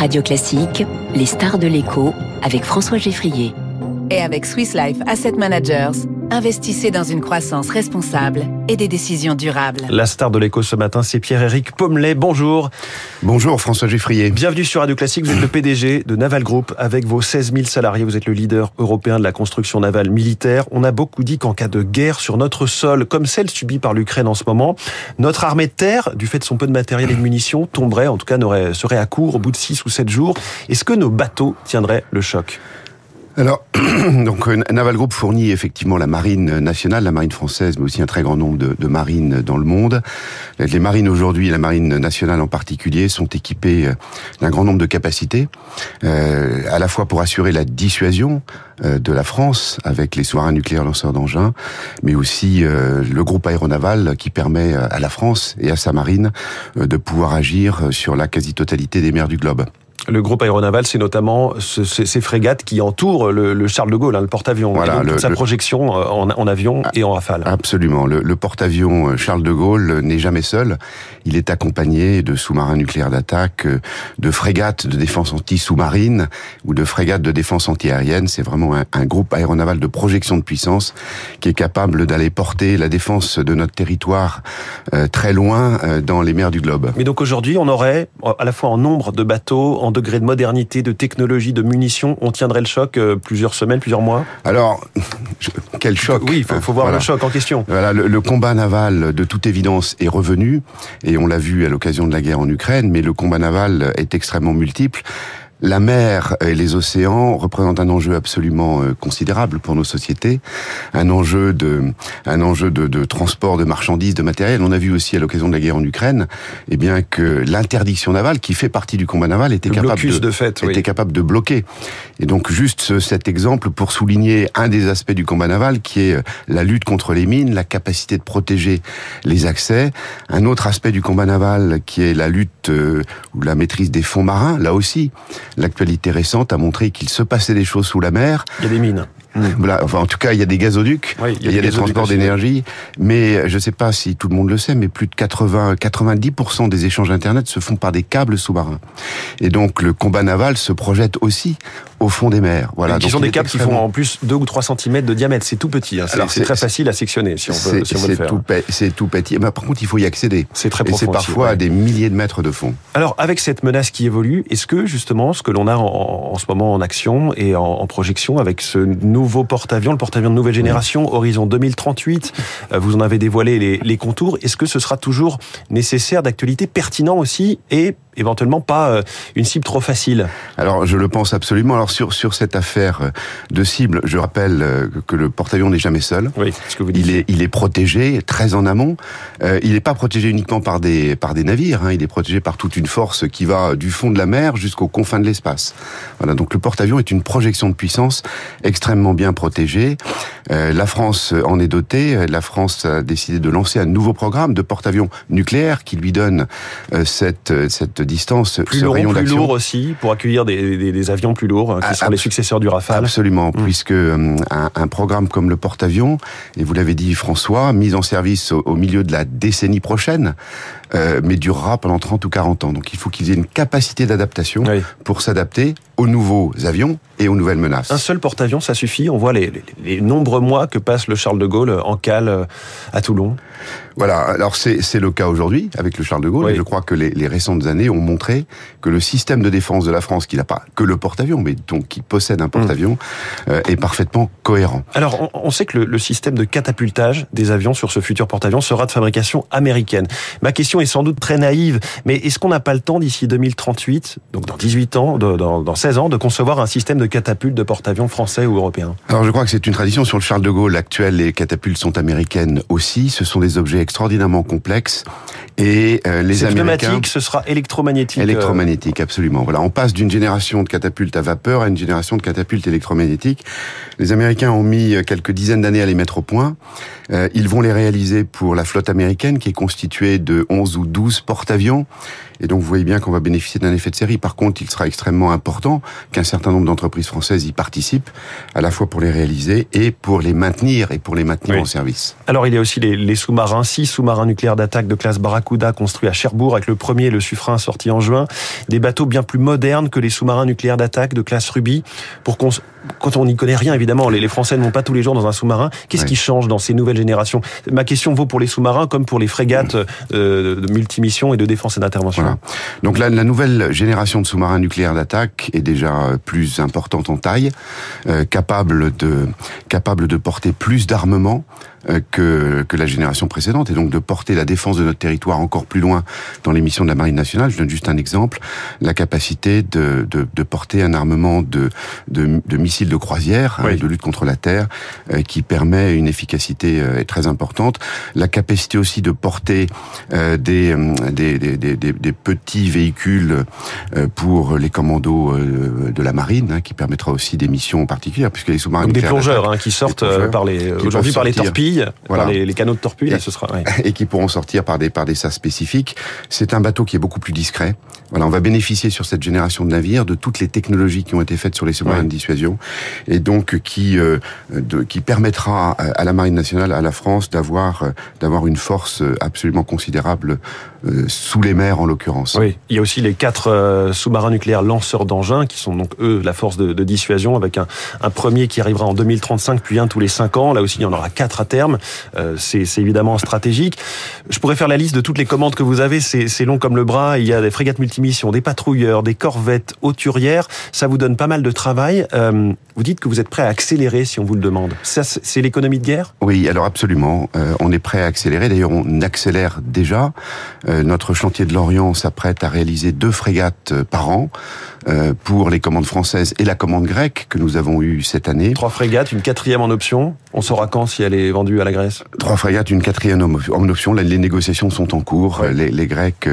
Radio Classique, les stars de l'écho avec François Geffrier. Et avec Swiss Life Asset Managers, investissez dans une croissance responsable et des décisions durables. La star de l'écho ce matin, c'est Pierre-Éric Pommelet. Bonjour. Bonjour François Geffrier. Bienvenue sur Radio Classique. Vous êtes le PDG de Naval Group avec vos 16 000 salariés. Vous êtes le leader européen de la construction navale militaire. On a beaucoup dit qu'en cas de guerre sur notre sol, comme celle subie par l'Ukraine en ce moment, notre armée de terre, du fait de son peu de matériel et de munitions, tomberait, en tout cas serait à court au bout de 6 ou 7 jours. Est-ce que nos bateaux tiendraient le choc? Alors, donc euh, Naval Group fournit effectivement la marine nationale, la marine française, mais aussi un très grand nombre de, marines dans le monde. Les marines aujourd'hui, la marine nationale en particulier, sont équipées euh, d'un grand nombre de capacités, euh, à la fois pour assurer la dissuasion de la France avec les sous-marins nucléaires lanceurs d'engins, mais aussi le groupe aéronaval qui permet à la France et à sa marine de pouvoir agir sur la quasi-totalité des mers du globe. Le groupe aéronaval, c'est notamment ces frégates qui entourent le, Charles de Gaulle, hein, le porte-avions, voilà, sa projection euh, en, avion et en rafale. Absolument. Le, porte-avions euh, Charles de Gaulle n'est jamais seul. Il est accompagné de sous-marins nucléaires d'attaque, euh, de frégates de défense anti-sous-marine ou de frégates de défense anti-aérienne. C'est vraiment un, groupe aéronaval de projection de puissance qui est capable d'aller porter la défense de notre territoire très loin dans les mers du globe. Mais donc aujourd'hui, on aurait à la fois en nombre de bateaux, en degré de modernité, de technologie, de munitions, on tiendrait le choc euh, plusieurs semaines, plusieurs mois Alors, quel choc Oui, il faut, voir le choc en question. Voilà, le, combat naval, de toute évidence, est revenu, et on l'a vu à l'occasion de la guerre en Ukraine, mais le combat naval est extrêmement multiple. La mer et les océans représentent un enjeu absolument euh, considérable pour nos sociétés, un enjeu de, un enjeu de, de transport de marchandises, de matériel. On a vu aussi à l'occasion de la guerre en Ukraine, eh bien que l'interdiction navale, qui fait partie du combat naval, était capable de, de fait, était capable de bloquer. Et donc juste cet exemple pour souligner un des aspects du combat naval, qui est euh, la lutte contre les mines, la capacité de protéger les accès. Un autre aspect du combat naval, qui est la lutte euh, ou la maîtrise des fonds marins, là aussi l'actualité récente a montré qu'il se passait des choses sous la mer. Il y a des mines. Voilà, enfin, en tout cas, il y a des gazoducs, il y a, des, transports d'énergie, mais je ne sais pas si tout le monde le sait, mais plus de 80, 90% des échanges Internet se font par des câbles sous-marins. Et donc, le combat naval se projette aussi au fond des mers. Voilà. Qui sont des câbles qui font en plus 2 ou 3 cm de diamètre. C'est tout petit. Hein. C'est très facile à sectionner si on veut, si on veut le faire. C'est tout petit. Mais par contre, il faut y accéder. C'est très profond. Et c'est parfois à des milliers de mètres de fond. Alors, avec cette menace qui évolue, est-ce que justement, ce que l'on a en, ce moment en action et en, en projection avec ce nouveau porte-avions, le porte-avions de nouvelle génération, Horizon 2038, euh, vous en avez dévoilé les, les contours. Est-ce que ce sera toujours nécessaire, d'actualité, pertinent aussi et éventuellement pas euh, une cible trop facile Alors je le pense absolument. Alors sur sur cette affaire euh, de cible, je rappelle euh, que le porte-avions n'est jamais seul. Oui, ce que vous dites. Il est il est protégé très en amont. il n'est pas protégé uniquement par des par des navires. Hein. Il est protégé par toute une force qui va du fond de la mer jusqu'aux confins de l'espace. Voilà. Donc le porte-avions est une projection de puissance extrêmement bien protégée. la France en est dotée. La France a décidé de lancer un nouveau programme de porte-avions nucléaire qui lui donne cette cette distance, plus lourd, plus lourd aussi pour accueillir des, avions plus lourds hein, qui sont les successeurs du Rafale. Absolument, mm. puisque euh, un, programme comme le porte-avions, et vous l'avez dit François, mis en service au, milieu de la décennie prochaine, euh, mais durera pendant 30 ou 40 ans. Donc il faut qu'ils aient une capacité d'adaptation pour s'adapter aux nouveaux avions et aux nouvelles menaces. Un seul porte-avions, ça suffit? On voit les, les, nombreux mois que passe le Charles de Gaulle en cale euh, à Toulon? Voilà, alors c'est le cas aujourd'hui avec le Charles de Gaulle, et je crois que les, les, récentes années ont montré que le système de défense de la France, qui n'a pas que le porte-avions, mais donc qui possède un porte-avions, mmh. euh, est parfaitement cohérent. Alors on, on sait que le, le, système de catapultage des avions sur ce futur porte-avions sera de fabrication américaine. Ma question est sans doute très naïve, mais est-ce qu'on n'a pas le temps d'ici 2038, donc dans 18 ans, dans, dans 16 ans, de concevoir un système de catapulte de porte-avions français ou européen? Alors je crois que c'est une tradition sur le Charles de Gaulle actuel. Les catapultes sont américaines aussi. Ce sont des objets extraordinairement complexes et euh, les Américains. ce sera électromagnétique. Électromagnétique, absolument. Voilà, on passe d'une génération de catapultes à vapeur à une génération de catapultes électromagnétiques. Les Américains ont mis quelques dizaines d'années à les mettre au point. Euh, ils vont les réaliser pour la flotte américaine qui est constituée de 11 ou 12 porte-avions Et donc vous voyez bien qu'on va bénéficier d'un effet de série. Par contre, il sera extrêmement important qu'un certain nombre d'entreprises françaises y participent, à la fois pour les réaliser et pour les maintenir et pour les maintenir en service. Alors il y a aussi les, les sous-marins, six sous-marins nucléaires d'attaque de classe Barracuda construits à Cherbourg avec le premier, le Suffren, sorti en juin. Des bateaux bien plus modernes que les sous-marins nucléaires d'attaque de classe Ruby. Pour qu'on, quand on n'y connaît rien, évidemment, les, les Français ne vont pas tous les jours dans un sous-marin. Qu'est-ce qui change dans ces nouvelles générations? Ma question vaut pour les sous-marins comme pour les frégates euh, de multimission et de défense et d'intervention. Voilà. Donc la, la, nouvelle génération de sous-marins nucléaires d'attaque est déjà plus importante en taille, euh, capable de capable de porter plus d'armement euh, que, que la génération précédente et donc de porter la défense de notre territoire encore plus loin dans les missions de la Marine nationale. Je donne juste un exemple, la capacité de, de, de porter un armement de, de, de missiles de croisière, hein, oui. de lutte contre la Terre, euh, qui permet une efficacité euh, très importante. La capacité aussi de porter euh, des, des, des, des, des, petits véhicules euh, pour les commandos de la Marine, hein, qui permettra aussi des missions particulières, puisque les sous-marins... Des plongeurs hein, qui sortent par les, aujourd'hui par les torpilles voilà. par les, les, canaux de torpille, et, ce sera, ouais. et qui pourront sortir par des par des sas spécifiques. C'est un bateau qui est beaucoup plus discret. Voilà, on va bénéficier sur cette génération de navires de toutes les technologies qui ont été faites sur les sous-marins ouais. de dissuasion et donc qui euh, de, qui permettra à la marine nationale, à la France, d'avoir euh, d'avoir une force absolument considérable euh, sous les mers en l'occurrence. Oui, il y a aussi les quatre euh, sous-marins nucléaires lanceurs d'engins qui sont donc eux la force de, de dissuasion avec un, un, premier qui arrivera en 2035 puis un tous les cinq ans. Là aussi il y en aura quatre à terme. Euh, c'est évidemment stratégique. Je pourrais faire la liste de toutes les commandes que vous avez. C'est long comme le bras. Il y a des frégates multimissions, des patrouilleurs, des corvettes hauturières. Ça vous donne pas mal de travail. Euh, vous dites que vous êtes prêt à accélérer si on vous le demande. Ça c'est l'économie de guerre? Oui, alors absolument. Euh, on est prêt à accélérer. D'ailleurs on accélère déjà. Notre chantier de l'Orient s'apprête à réaliser deux frégates par an pour les commandes françaises et la commande grecque que nous avons eue cette année. Trois frégates, une quatrième en option. On saura quand si elle est vendue à la Grèce Trois frégates, une quatrième en option. Les négociations sont en cours. Ouais. Les, les, Grecs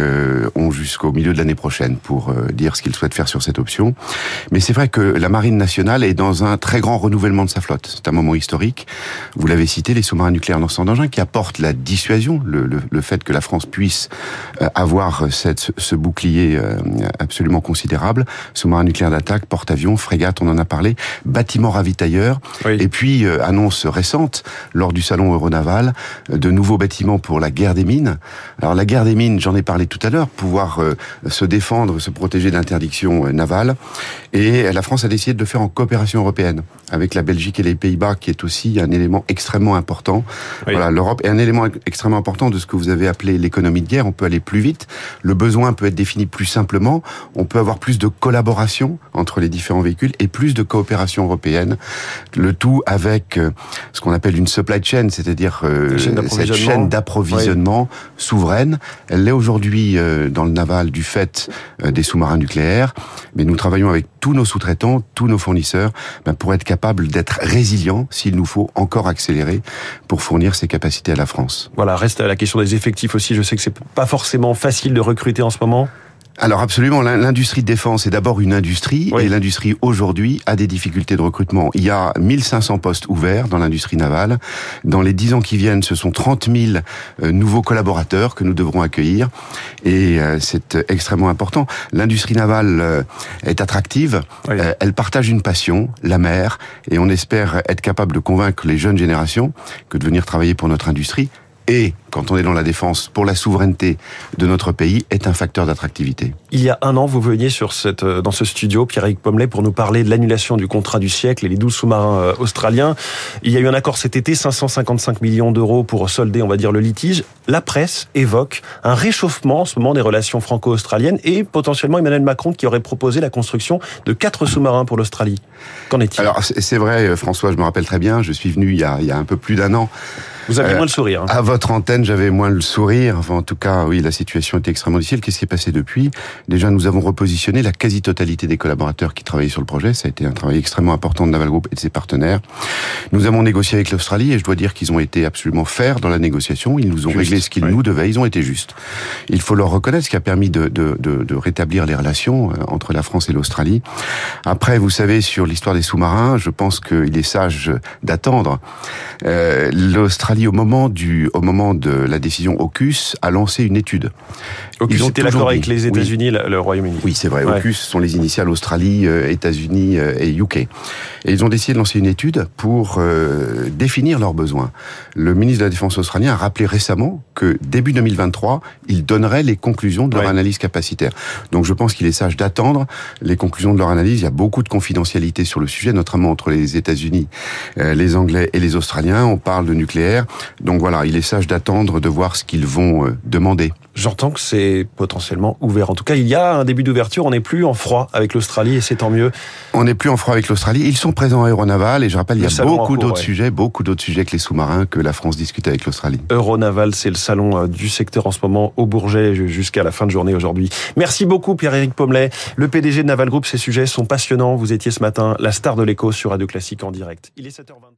ont jusqu'au milieu de l'année prochaine pour dire ce qu'ils souhaitent faire sur cette option. Mais c'est vrai que la Marine nationale est dans un très grand renouvellement de sa flotte. C'est un moment historique. Vous l'avez cité, les sous-marins nucléaires lanceurs d'engins qui apportent la dissuasion, le, le, le fait que la France puisse euh, avoir cette, ce bouclier euh, absolument considérable. Sous-marin nucléaire d'attaque, porte-avions, frégate, on en a parlé, bâtiment ravitailleur. Oui. Et puis, euh, annonce récente, lors du salon Euronaval, de nouveaux bâtiments pour la guerre des mines. Alors la guerre des mines, j'en ai parlé tout à l'heure, pouvoir se défendre, se protéger d'interdictions navales. Et la France a décidé de le faire en coopération européenne, avec la Belgique et les Pays-Bas, qui est aussi un élément extrêmement important. Oui. Voilà, l'Europe est un élément extrêmement important de ce que vous avez appelé l'économie de guerre. On peut aller plus vite. Le besoin peut être défini plus simplement. On peut avoir plus de collaboration entre les différents véhicules et plus de coopération européenne. Le tout avec euh, ce qu'on appelle une supply chain, c'est-à-dire euh, cette chaîne d'approvisionnement oui. souveraine. Elle l'est aujourd'hui euh, dans le naval du fait euh, des sous-marins nucléaires, mais nous travaillons avec tous nos sous-traitants, tous nos fournisseurs, ben, pour être capables d'être résilients s'il nous faut encore accélérer pour fournir ces capacités à la France. Voilà, reste la question des effectifs aussi. Je sais que c'est pas forcément facile de recruter en ce moment alors absolument, l'industrie de défense est d'abord une industrie oui. et l'industrie aujourd'hui a des difficultés de recrutement. Il y a 1500 postes ouverts dans l'industrie navale. Dans les 10 ans qui viennent, ce sont 30 000 euh, nouveaux collaborateurs que nous devrons accueillir et euh, c'est extrêmement important. L'industrie navale euh, est attractive, oui. elle partage une passion, la mer, et on espère être capable de convaincre les jeunes générations que de venir travailler pour notre industrie et quand on est dans la défense pour la souveraineté de notre pays est un facteur d'attractivité. Il y a un an, vous veniez sur cette, euh, dans ce studio, Pierre-Éric Pommelet, pour nous parler de l'annulation du contrat du siècle et les 12 sous-marins euh, australiens. Il y a eu un accord cet été, 555 millions d'euros pour solder, on va dire, le litige. La presse évoque un réchauffement en ce moment des relations franco-australiennes et potentiellement Emmanuel Macron qui aurait proposé la construction de quatre sous-marins pour l'Australie. Qu'en est-il? Alors c'est vrai, François, je me rappelle très bien, je suis venu il y a, il y a un peu plus d'un an vous aviez euh, moins le sourire. Hein. À votre antenne, j'avais moins le sourire. Enfin, en tout cas, oui, la situation était extrêmement difficile. Qu'est-ce qui est passé depuis? Déjà, nous avons repositionné la quasi-totalité des collaborateurs qui travaillaient sur le projet. Ça a été un travail extrêmement important de Naval Group et de ses partenaires. Nous avons négocié avec l'Australie et je dois dire qu'ils ont été absolument fers dans la négociation. Ils nous ont Juste, réglé ce qu'ils oui. nous devaient. Ils ont été justes. Il faut leur reconnaître ce qui a permis de, de, de, de rétablir les relations euh, entre la France et l'Australie. Après, vous savez, sur l'histoire des sous-marins, je pense qu'il est sage d'attendre. Euh, L'Australie l'Australie, au moment du, au moment de la décision AUKUS, a lancé une étude. AUKUS, c'était l'accord avec les États-Unis, oui. le Royaume-Uni. Oui, c'est vrai. Ouais. AUKUS sont les initiales Australie, euh, États-Unis euh, et UK. Et ils ont décidé de lancer une étude pour euh, définir leurs besoins. Le ministre de la Défense australien a rappelé récemment que début 2023, il donnerait les conclusions de leur ouais. analyse capacitaire. Donc je pense qu'il est sage d'attendre les conclusions de leur analyse. Il y a beaucoup de confidentialité sur le sujet, notamment entre les États-Unis, euh, les Anglais et les Australiens. On parle de nucléaire. Donc voilà, il est sage d'attendre de voir ce qu'ils vont euh, demander. J'entends que c'est potentiellement ouvert. En tout cas, il y a un début d'ouverture. On n'est plus en froid avec l'Australie et c'est tant mieux. On n'est plus en froid avec l'Australie. Ils sont présents à Euronaval et je rappelle, il y a beaucoup d'autres ouais. sujets, beaucoup d'autres sujets que les sous-marins que la France discute avec l'Australie. Euronaval, c'est le salon euh, du secteur en ce moment au Bourget jusqu'à la fin de journée aujourd'hui. Merci beaucoup Pierre-Éric Pommelet, le PDG de Naval Group. Ces sujets sont passionnants. Vous étiez ce matin la star de l'écho sur Radio Classique en direct. Il est 7h23.